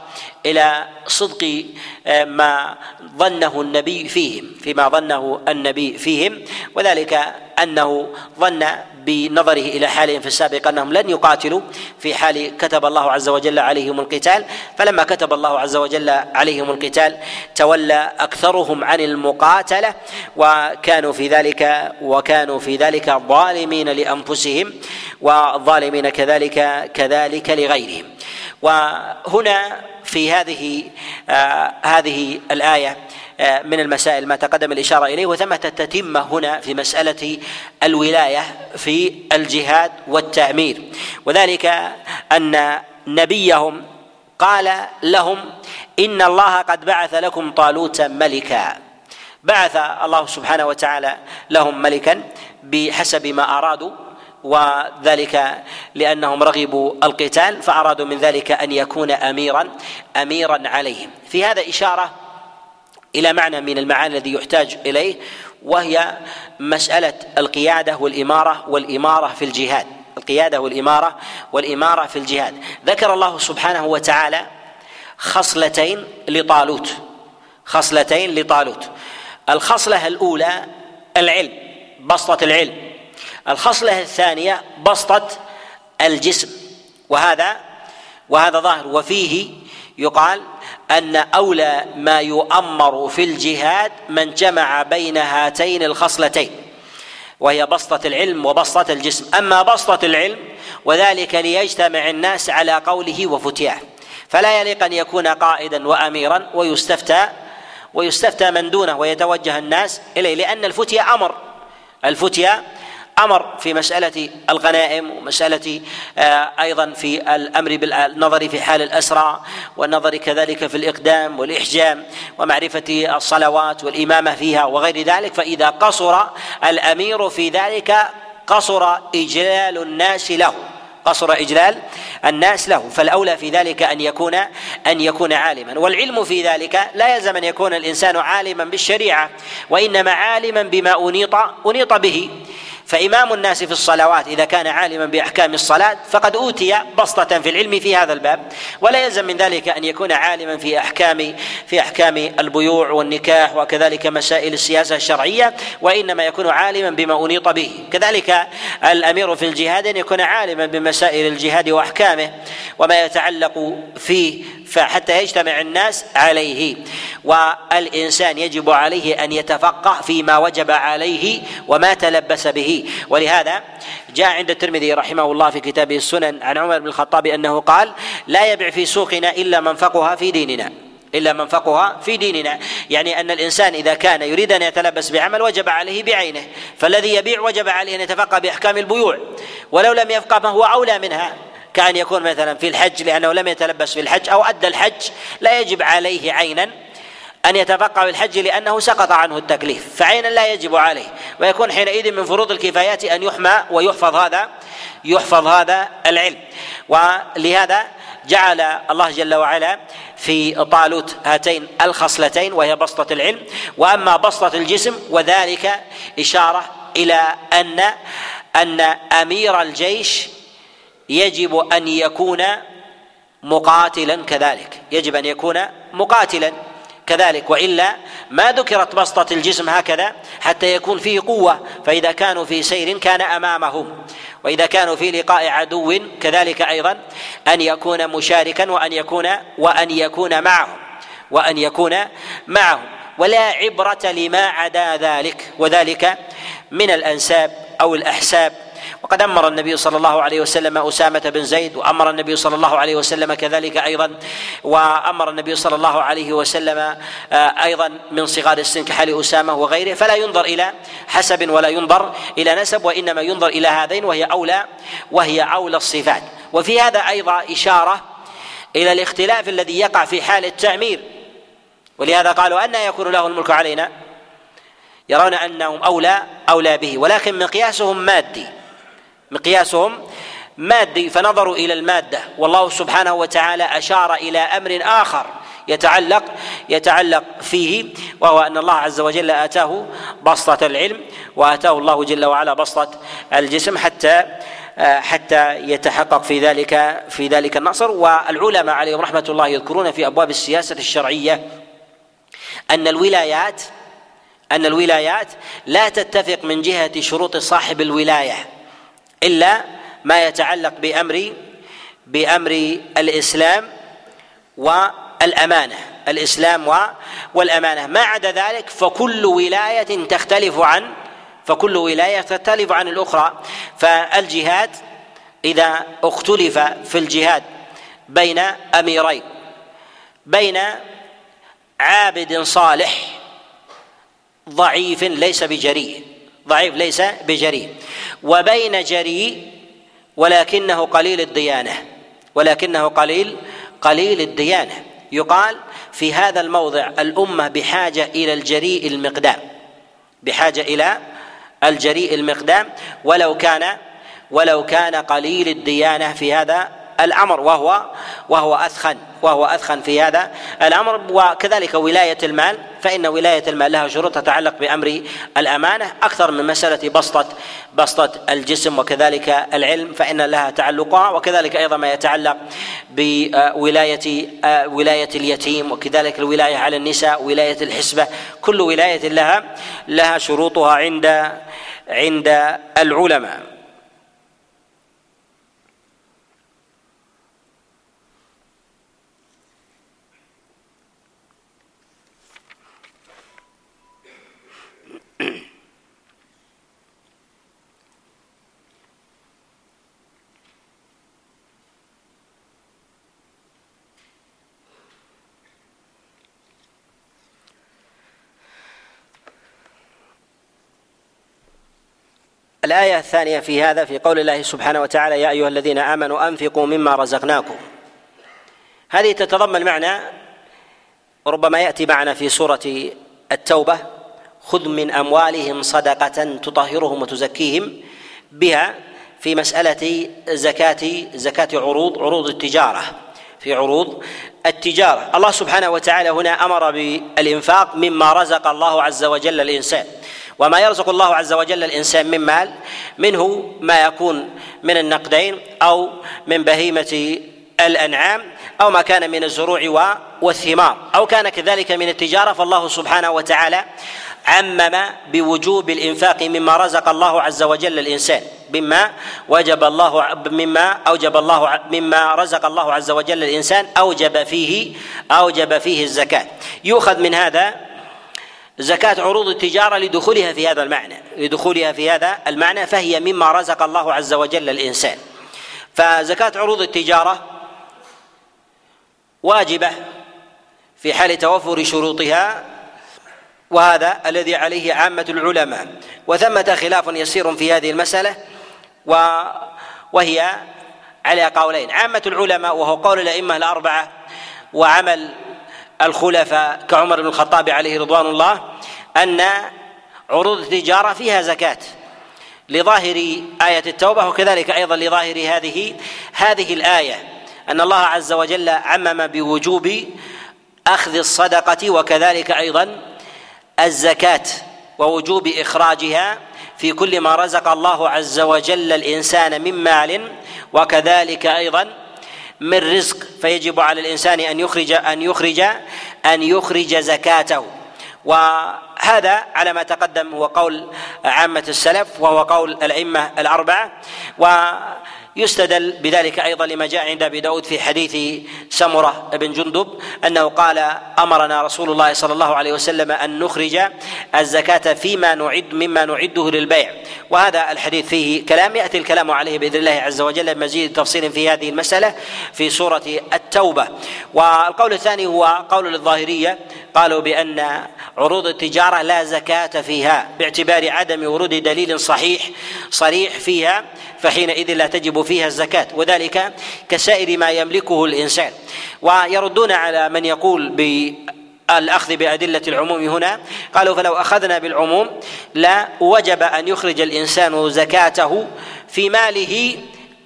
إلى صدق آه، ما ظنه النبي فيهم فيما ظنه النبي فيهم وذلك أنه ظن بنظره إلى حالهم في السابق أنهم لن يقاتلوا في حال كتب الله عز وجل عليهم القتال. فلما كتب الله عز وجل عليهم القتال تولى أكثرهم عن المقاتلة وكانوا في ذلك وكانوا في ذلك ظالمين لأنفسهم والظالمين كذلك كذلك لغيرهم. وهنا في هذه آه هذه الآية آه من المسائل ما تقدم الإشارة إليه وثمة تتمة هنا في مسألة الولاية في الجهاد والتامير وذلك أن نبيهم قال لهم إن الله قد بعث لكم طالوت ملكا. بعث الله سبحانه وتعالى لهم ملكا بحسب ما أرادوا. وذلك لأنهم رغبوا القتال فأرادوا من ذلك أن يكون اميرا أميرا عليهم. في هذا إشارة إلى معنى من المعاني الذي يحتاج إليه وهي مسألة القيادة والإمارة والإمارة في الجهاد. القيادة والإمارة والإمارة في الجهاد. ذكر الله سبحانه وتعالى خصلتين لطالوت. خصلتين لطالوت. الخصلة الأولى العلم بسطة العلم. الخصلة الثانية بسطة الجسم. وهذا وهذا ظاهر. وفيه يقال أن أولى ما يؤمر في الجهاد من جمع بين هاتين الخصلتين وهي بسطة العلم وبسطة الجسم. أما بسطة العلم وذلك ليجتمع الناس على قوله وفتياه فلا يليق أن يكون قائدا وأميرا ويستفتى ويستفتى من دونه ويتوجه الناس إليه لأن الفتية أمر. الفتية أمر في مسألة الغنائم ومسألة آه، أيضا في الأمر بالنظر في حال الأسرى والنظر كذلك في الإقدام والإحجام ومعرفة الصلوات والإمامة فيها وغير ذلك فإذا قصر الأمير في ذلك قصر إجلال الناس له قصر إجلال الناس له فالأولى في ذلك أن يكون أن يكون عالما. والعلم في ذلك لا يلزم أن يكون الإنسان عالما بالشريعة وإنما عالما بما أنيط أنيط به. فإمام الناس في الصلوات إذا كان عالما بأحكام الصلاة فقد أوتي بسطة في العلم في هذا الباب. ولا يلزم من ذلك أن يكون عالما في أحكام في أحكام البيوع والنكاح وكذلك مسائل السياسة الشرعية وإنما يكون عالما بما أنيط به. كذلك الأمير في الجهاد أن يكون عالما بمسائل الجهاد وأحكامه وما يتعلق فيه فحتى يجتمع الناس عليه. والإنسان يجب عليه أن يتفقه فيما وجب عليه وما تلبس به. ولهذا جاء عند الترمذي رحمه الله في كتابه السنن عن عمر بن الخطاب أنه قال لا يبع في سوقنا إلا من فقها في ديننا. إلا من فقها في ديننا. يعني أن الإنسان إذا كان يريد أن يتلبس بعمل وجب عليه بعينه. فالذي يبيع وجب عليه أن يتفقه بأحكام البيوع. ولو لم يفقه فهو أولى منها. كأن يكون مثلا في الحج لأنه لم يتلبس في الحج أو أدى الحج لا يجب عليه عينا أن يتفقه الحج لأنه سقط عنه التكليف فعينا لا يجب عليه ويكون حينئذ من فروض الكفايات أن يحمى ويحفظ هذا يحفظ هذا العلم. ولهذا جعل الله جل وعلا في طالوت هاتين الخصلتين وهي بسطة العلم. وأما بسطة الجسم وذلك إشارة إلى أن أن أمير الجيش يجب أن يكون مقاتلا كذلك يجب أن يكون مقاتلا. كذلك وإلا ما ذكرت بسطة الجسم هكذا حتى يكون فيه قوة فإذا كانوا في سير كان أمامهم وإذا كانوا في لقاء عدو كذلك أيضا أن يكون مشاركا وأن يكون وأن يكون معهم وأن يكون معهم ولا عبرة لما عدا ذلك وذلك من الأنساب أو الأحساب وقد أمر النبي صلى الله عليه وسلم أسامة بن زيد وأمر النبي صلى الله عليه وسلم كذلك أيضا وأمر النبي صلى الله عليه وسلم آه، أيضا من صغار السن كحال أسامة وغيره. فلا ينظر إلى حسب ولا ينظر إلى نسب وإنما ينظر إلى هذين وهي أولى وهي أولى الصفات. وفي هذا أيضا إشارة إلى الاختلاف الذي يقع في حال التعمير. ولهذا قالوا أن يكون له الملك علينا يرون أنهم أولى أولى به ولكن مقياسهم مادي. مقياسهم مادي فنظروا إلى المادة. والله سبحانه وتعالى أشار إلى أمر آخر يتعلق يتعلق فيه وهو أن الله عز وجل آتاه بسطة العلم وآتاه الله جل وعلا بسطة الجسم حتى حتى يتحقق في ذلك في ذلك النصر. والعلماء عليهم رحمة الله يذكرون في أبواب السياسة الشرعية أن الولايات أن الولايات لا تتفق من جهة شروط صاحب الولاية. إلا ما يتعلق بامر بأمر الإسلام والأمانة. الإسلام والأمانة. ما عدا ذلك فكل ولاية تختلف عن فكل ولاية تختلف عن الأخرى. فالجهاد إذا اختلف في الجهاد بين أميرين بين عابد صالح ضعيف ليس بجريء. ضعيف ليس بجريء. وبين جريء ولكنه قليل الديانة. ولكنه قليل قليل الديانة. يقال في هذا الموضع الأمة بحاجة إلى الجريء المقدام. بحاجة إلى الجريء المقدام. ولو كان ولو كان قليل الديانة في هذا الأمر وهو وهو أثخن وهو أثخن في هذا الأمر وكذلك ولاية المال فإن ولاية المال لها شروط تتعلق بأمر الأمانة أكثر من مسألة بسطه بسطة الجسم وكذلك العلم فإن لها تعلقها وكذلك أيضا ما يتعلق بولاية ولاية اليتيم وكذلك الولاية على النساء ولاية الحسبة كل ولاية لها لها شروطها عند عند العلماء. الآية الثانية في هذا في قول الله سبحانه وتعالى يا أيها الذين آمنوا أنفقوا مما رزقناكم. هذه تتضمن معنى ربما يأتي معنا في سورة التوبة خذ من أموالهم صدقة تطهرهم وتزكيهم بها في مسألة زكاة زكاة عروض عروض التجارة. في عروض التجارة. الله سبحانه وتعالى هنا أمر بالإنفاق مما رزق الله عز وجل الإنسان. وما يرزق الله عز وجل الإنسان من مال منه ما يكون من النقدين أو من بهيمة الأنعام أو ما كان من الزروع والثمار. أو كان كذلك من التجارة فالله سبحانه وتعالى عمم بوجوب الإنفاق مما رزق الله عز وجل الإنسان مما وجب الله مما أوجب الله مما رزق الله عز وجل الإنسان أوجب فيه أوجب فيه الزكاة. يؤخذ من هذا زكاة عروض التجارة لدخولها في هذا المعنى لدخولها في هذا المعنى فهي مما رزق الله عز وجل الإنسان. فزكاة عروض التجارة واجبة في حال توفر شروطها وهذا الذي عليه عامة العلماء. وثمة خلاف يسير في هذه المسألة و وهي على قولين. عامة العلماء وهو قول الأئمة الأربعة وعمل الخلفاء كعمر بن الخطاب عليه رضوان الله أن عروض التجارة فيها زكاة لظاهر آية التوبة وكذلك أيضا لظاهر هذه هذه الآية. أن الله عز وجل عمم بوجوب أخذ الصدقة وكذلك أيضا الزكاة ووجوب إخراجها في كل ما رزق الله عز وجل الإنسان من مال وكذلك أيضا من رزق فيجب على الإنسان أن يخرج أن يخرج أن يخرج زكاته. وهذا على ما تقدم هو قول عامة السلف وهو قول الأئمة الأربعة. و يستدل بذلك أيضا لما جاء عند أبي داود في حديث سمرة بن جندب أنه قال أمرنا رسول الله صلى الله عليه وسلم أن نخرج الزكاة فيما نعد مما نعده للبيع. وهذا الحديث فيه كلام يأتي الكلام عليه بإذن الله عز وجل بمزيد تفصيل في هذه المسألة في سورة التوبة. والقول الثاني هو قول الظاهرية قالوا بأن عروض التجارة لا زكاة فيها باعتبار عدم ورود دليل صحيح صريح فيها فحينئذ لا تجب فيها الزكاة. وذلك كسائر ما يملكه الإنسان. ويردون على من يقول الأخذ بأدلة العموم هنا. قالوا فلو أخذنا بالعموم لا وجب أن يخرج الإنسان زكاته في ماله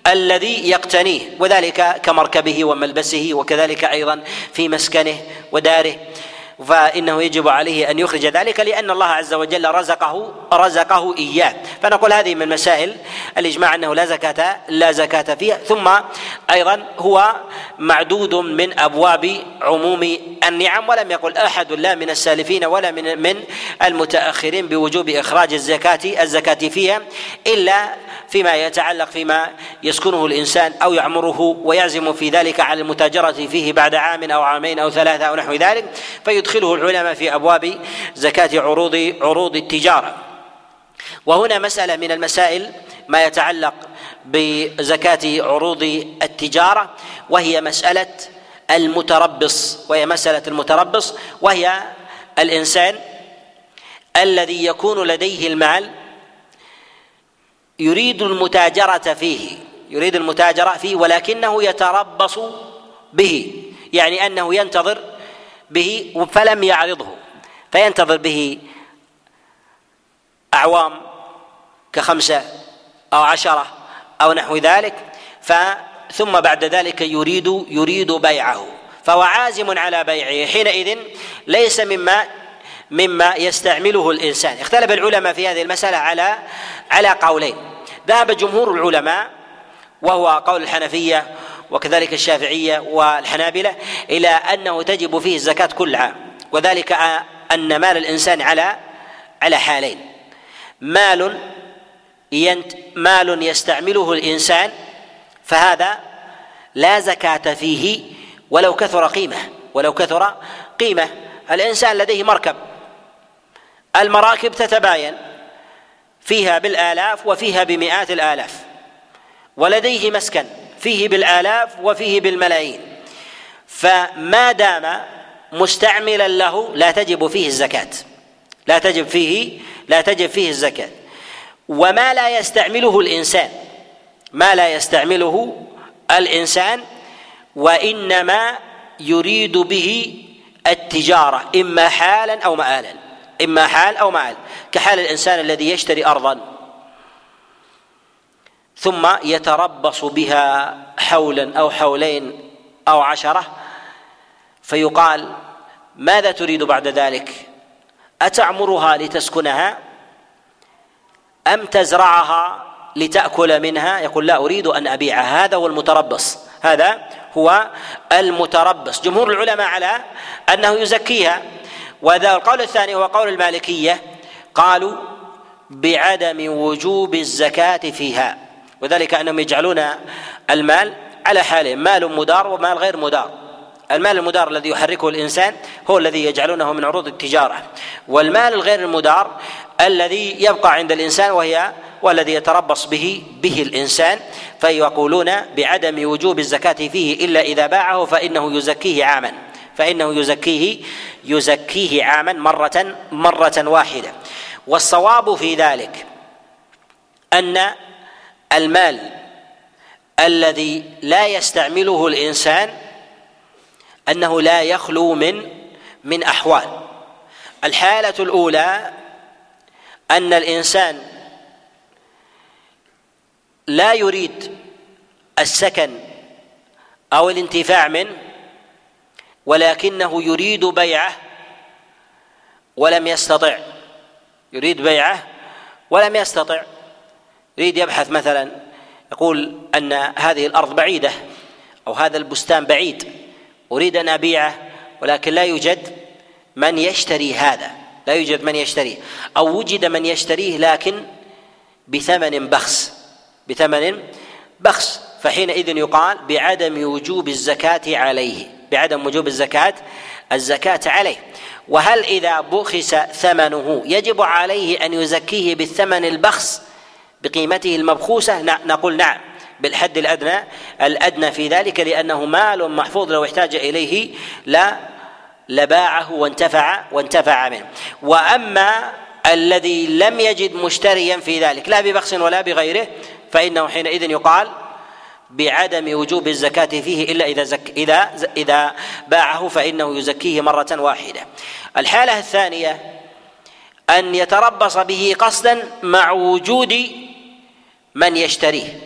الذي يقتنيه وذلك كمركبه وملبسه وكذلك أيضا في مسكنه وداره. فإنه يجب عليه أن يخرج ذلك لأن الله عز وجل رزقه رزقه إياه. فنقول هذه من مسائل الإجماع أنه لا زكاه لا زكاة فيها. ثم أيضا هو معدود من أبواب عموم النعم. ولم يقل أحد لا من السالفين ولا من من المتأخرين بوجوب إخراج الزكاه الزكاة فيها إلا فيما يتعلق فيما يسكنه الإنسان أو يعمره ويعزم في ذلك على المتاجرة فيه بعد عام أو عامين أو ثلاثة أو نحو ذلك. فيدخله العلماء في أبواب زكاة عروض عروض التجارة. وهنا مسألة من المسائل ما يتعلق بزكاة عروض التجارة وهي مسألة المتربص وهي مسألة المتربص وهي الإنسان الذي يكون لديه المال يريد المتاجرة فيه يريد المتاجرة فيه ولكنه يتربص به يعني أنه ينتظر به فلم يعرضه فينتظر به أعوام كخمسة أو عشرة أو نحو ذلك ثم بعد ذلك يريد يريد بيعه. فهو عازم على بيعه. حينئذ ليس مما مما يستعمله الإنسان. اختلف العلماء في هذه المسألة على على قولين. ذهب جمهور العلماء وهو قول الحنفية وكذلك الشافعية والحنابلة إلى أنه تجب فيه الزكاة كل عام وذلك أن مال الإنسان على على حالين. مال ينت مال يستعمله الإنسان فهذا لا زكاة فيه ولو كثر قيمة ولو كثر قيمة. الإنسان لديه مركب المراكب تتباين فيها بالآلاف وفيها بمئات الآلاف ولديه مسكن. فيه بالآلاف وفيه بالملايين. فما دام مستعملا له لا تجب فيه الزكاة. لا تجب فيه لا تجب فيه الزكاة. وما لا يستعمله الإنسان ما لا يستعمله الإنسان وإنما يريد به التجارة إما حالا أو مآلا. إما حال أو مآل. كحال الإنسان الذي يشتري ارضا. ثم يتربص بها حولا أو حولين أو عشرة فيقال ماذا تريد بعد ذلك؟ أتعمرها لتسكنها؟ أم تزرعها لتأكل منها؟ يقول لا أريد أن أبيعها. هذا هو المتربص. هذا هو المتربص. جمهور العلماء على أنه يزكيها. وهذا القول الثاني هو قول المالكية قالوا بعدم وجوب الزكاة فيها. وذلك أنهم يجعلون المال على حالين مال مدار ومال غير مدار. المال المدار الذي يحركه الإنسان هو الذي يجعلونه من عروض التجارة. والمال الغير المدار الذي يبقى عند الإنسان وهي والذي يتربص به به الإنسان فيقولون بعدم وجوب الزكاة فيه إلا إذا باعه فإنه يزكيه عاما. فإنه يزكيه يزكيه عاما مرة مرة واحدة. والصواب في ذلك أن المال الذي لا يستعمله الإنسان أنه لا يخلو من من أحوال. الحالة الأولى أن الإنسان لا يريد السكن أو الانتفاع منه ولكنه يريد بيعه ولم يستطع. يريد بيعه ولم يستطع. يريد يبحث مثلا يقول أن هذه الأرض بعيدة أو هذا البستان بعيد أريد أن أبيعه ولكن لا يوجد من يشتري هذا لا يوجد من يشتريه أو وجد من يشتريه لكن بثمن بخس بثمن بخس فحينئذ يقال بعدم وجوب الزكاة عليه بعدم وجوب الزكاة الزكاة عليه. وهل إذا بخس ثمنه يجب عليه أن يزكيه بالثمن البخس؟ بقيمته المبخوسة نقول نعم بالحد الأدنى الأدنى في ذلك لأنه مال محفوظ لو احتاج إليه لا لباعه وانتفع وانتفع منه وأما الذي لم يجد مشتريا في ذلك لا ببخس ولا بغيره فإنه حينئذ يقال بعدم وجوب الزكاة فيه إلا إذا زك إذا إذا باعه فإنه يزكيه مرة واحدة. الحالة الثانية أن يتربص به قصدا مع وجود من يشتريه؟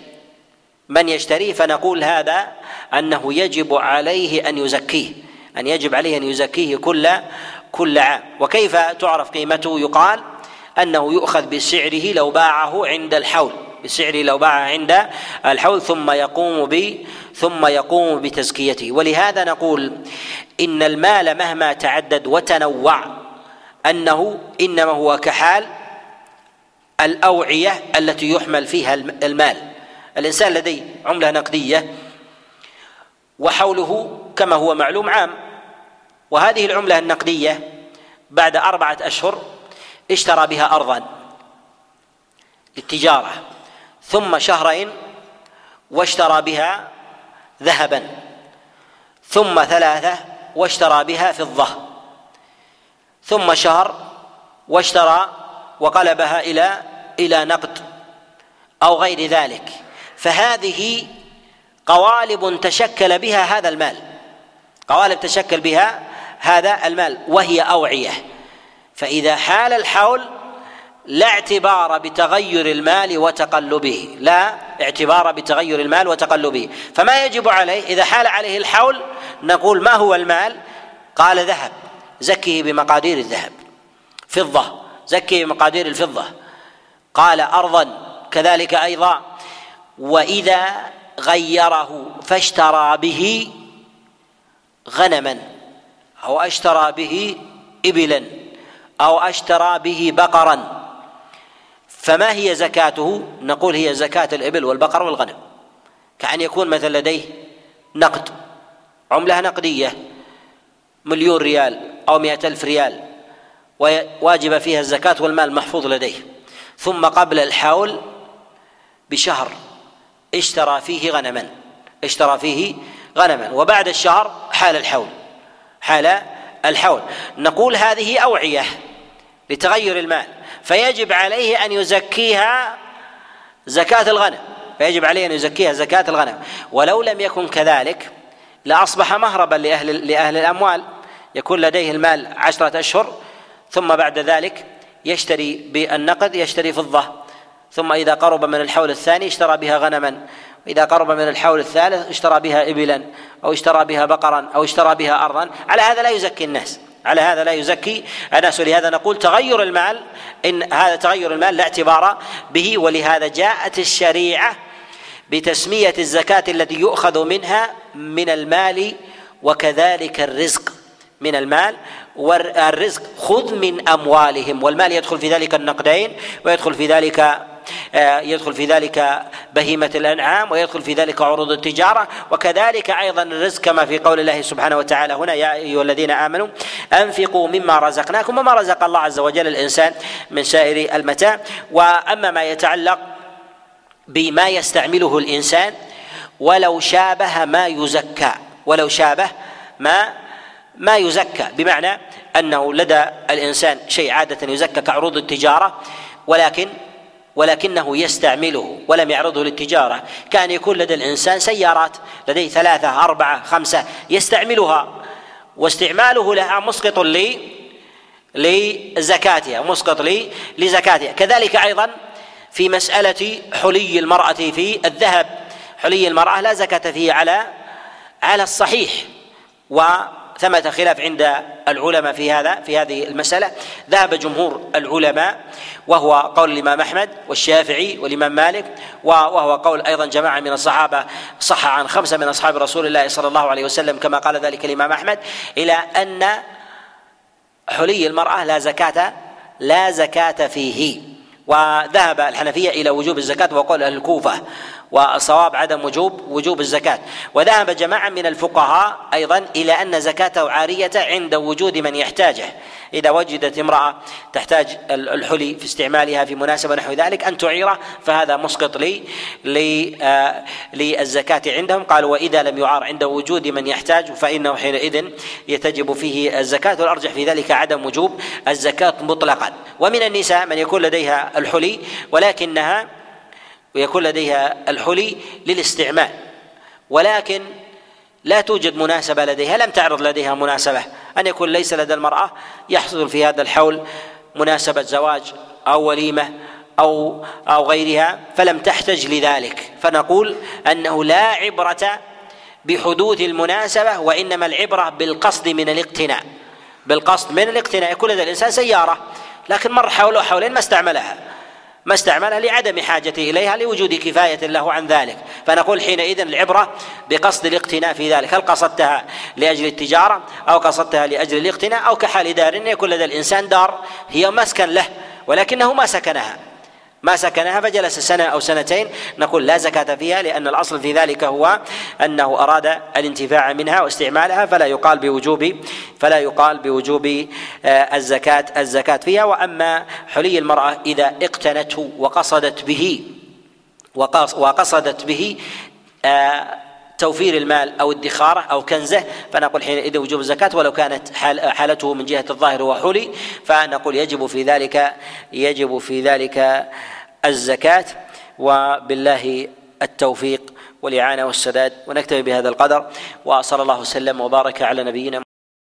من يشتريه فنقول هذا أنه يجب عليه أن يزكيه أن يجب عليه أن يزكيه كل كل عام. وكيف تعرف قيمته؟ يقال أنه يؤخذ بسعره لو باعه عند الحول بسعره لو باع عند الحول ثم يقوم ب ثم يقوم بتزكيته. ولهذا نقول إن المال مهما تعدد وتنوع أنه إنما هو كحال الأوعية التي يحمل فيها المال. الإنسان لديه عملة نقدية وحوله كما هو معلوم عام. وهذه العملة النقدية بعد أربعة أشهر اشترى بها ارضا للتجارة ثم شهرين واشترى بها ذهبا ثم ثلاثة واشترى بها فضة ثم شهر واشترى وقلبها إلى إلى نقد أو غير ذلك. فهذه قوالب تشكل بها هذا المال. قوالب تشكل بها هذا المال وهي أوعية. فإذا حال الحول لا اعتبار بتغير المال وتقلبه لا اعتبار بتغير المال وتقلبه. فما يجب عليه إذا حال عليه الحول نقول ما هو المال؟ قال ذهب زكه بمقادير الذهب فضة. زكه بمقادير الفضة. قال ارضا كذلك أيضا. وإذا غيره فاشترى به غنما أو أشترى به ابلا أو أشترى به بقرا. فما هي زكاته؟ نقول هي زكاة الإبل والبقر والغنم. كأن يكون مثلا لديه نقد عملة نقدية مليون ريال أو مئة ألف ريال. وواجب فيها الزكاة والمال محفوظ لديه. ثم قبل الحول بشهر اشترى فيه غنما اشترى فيه غنما. وبعد الشهر حال الحول حال الحول. نقول هذه أوعية لتغير المال. فيجب عليه أن يزكيها زكاة الغنم. فيجب عليه أن يزكيها زكاة الغنم. ولو لم يكن كذلك لاصبح مهربا لأهل لأهل الأموال. يكون لديه المال عشرة أشهر ثم بعد ذلك يشتري بالنقد يشتري فضه ثم إذا قرب من الحول الثاني اشترى بها غنما. وإذا قرب من الحول الثالث اشترى بها إبلا أو اشترى بها بقرا أو اشترى بها أرضا. على هذا لا يزكي الناس. على هذا لا يزكي الناس. ولهذا نقول تغير المال إن هذا تغير المال لا اعتبار به. ولهذا جاءت الشريعة بتسمية الزكاة التي يؤخذ منها من المال وكذلك الرزق من المال. والرزق خذ من أموالهم والمال يدخل في ذلك النقدين ويدخل في ذلك آه، يدخل في ذلك بهيمة الأنعام ويدخل في ذلك عروض التجارة وكذلك أيضا الرزق كما في قول الله سبحانه وتعالى هنا يا أيها الذين آمنوا أنفقوا مما رزقناكم وما رزق الله عز وجل الإنسان من سائر المتاع. وأما ما يتعلق بما يستعمله الإنسان ولو شابه ما يزكى ولو شابه ما ما يزكى بمعنى أنه لدى الإنسان شيء عادة يزكى كعروض التجارة ولكن ولكنه يستعمله ولم يعرضه للتجارة. كان يكون لدى الإنسان سيارات لديه ثلاثة أربعة خمسة يستعملها واستعماله لها مسقط لي لزكاتها مسقط لي لزكاتها. كذلك أيضا في مسألة حلي المرأة في الذهب. حلي المرأة لا زكاة فيه على على الصحيح و ثمة خلاف عند العلماء في هذا في هذه المسألة. ذهب جمهور العلماء وهو قول الإمام أحمد والشافعي والإمام مالك وهو قول أيضا جماعة من الصحابة صح عن خمسة من أصحاب رسول الله صلى الله عليه وسلم كما قال ذلك الإمام أحمد إلى أن حلي المرأة لا زكاة لا زكاة فيه. وذهب الحنفية إلى وجوب الزكاة وقول أهل الكوفة والصواب عدم وجوب وجوب الزكاة. وذهب جماعة من الفقهاء أيضا إلى أن زكاته عارية عند وجود من يحتاجه. إذا وجدت امرأة تحتاج الحلي في استعمالها في مناسبة نحو ذلك أن تعيره فهذا مسقط لي آه، للزكاة عندهم. قالوا وإذا لم يعار عند وجود من يحتاج فإنه حينئذ يتجب فيه الزكاة. والأرجح في ذلك عدم وجوب الزكاة مطلقا. ومن النساء من يكون لديها الحلي ولكنها ويكون لديها الحلي للاستعمال. ولكن لا توجد مناسبة لديها لم تعرض لديها مناسبة. أن يكون ليس لدى المرأة يحصل في هذا الحول مناسبة زواج أو وليمة أو أو غيرها فلم تحتج لذلك. فنقول أنه لا عبرة بحدوث المناسبة وإنما العبرة بالقصد من الاقتناء. بالقصد من الاقتناء. يكون لدى الإنسان سيارة لكن مر حوله حولين ما استعملها. ما استعملها لعدم حاجته إليها لوجود كفاية له عن ذلك. فنقول حينئذ العبرة بقصد الاقتناء في ذلك. هل قصدتها لأجل التجارة أو قصدتها لأجل الاقتناء أو كحال دار؟ يكون لدى الإنسان دار هي مسكن له ولكنه ما سكنها. ما سكنها فجلس سنة أو سنتين. نقول لا زكاة فيها لأن الأصل في ذلك هو أنه أراد الانتفاع منها واستعمالها فلا يقال بوجوب فلا يقال بوجوب آه، الزكاة الزكاة فيها. وأما حلي المرأة إذا اقتنته وقصدت به وقصدت به آه، توفير المال أو ادخاره أو كنزه فنقول حينئذ وجوب الزكاة ولو كانت حال حالته من جهة الظاهر هو حلي فنقول يجب في ذلك يجب في ذلك الزكاة. وبالله التوفيق والإعانة والسداد ونكتفي بهذا القدر وصلى الله وسلم وبارك على نبينا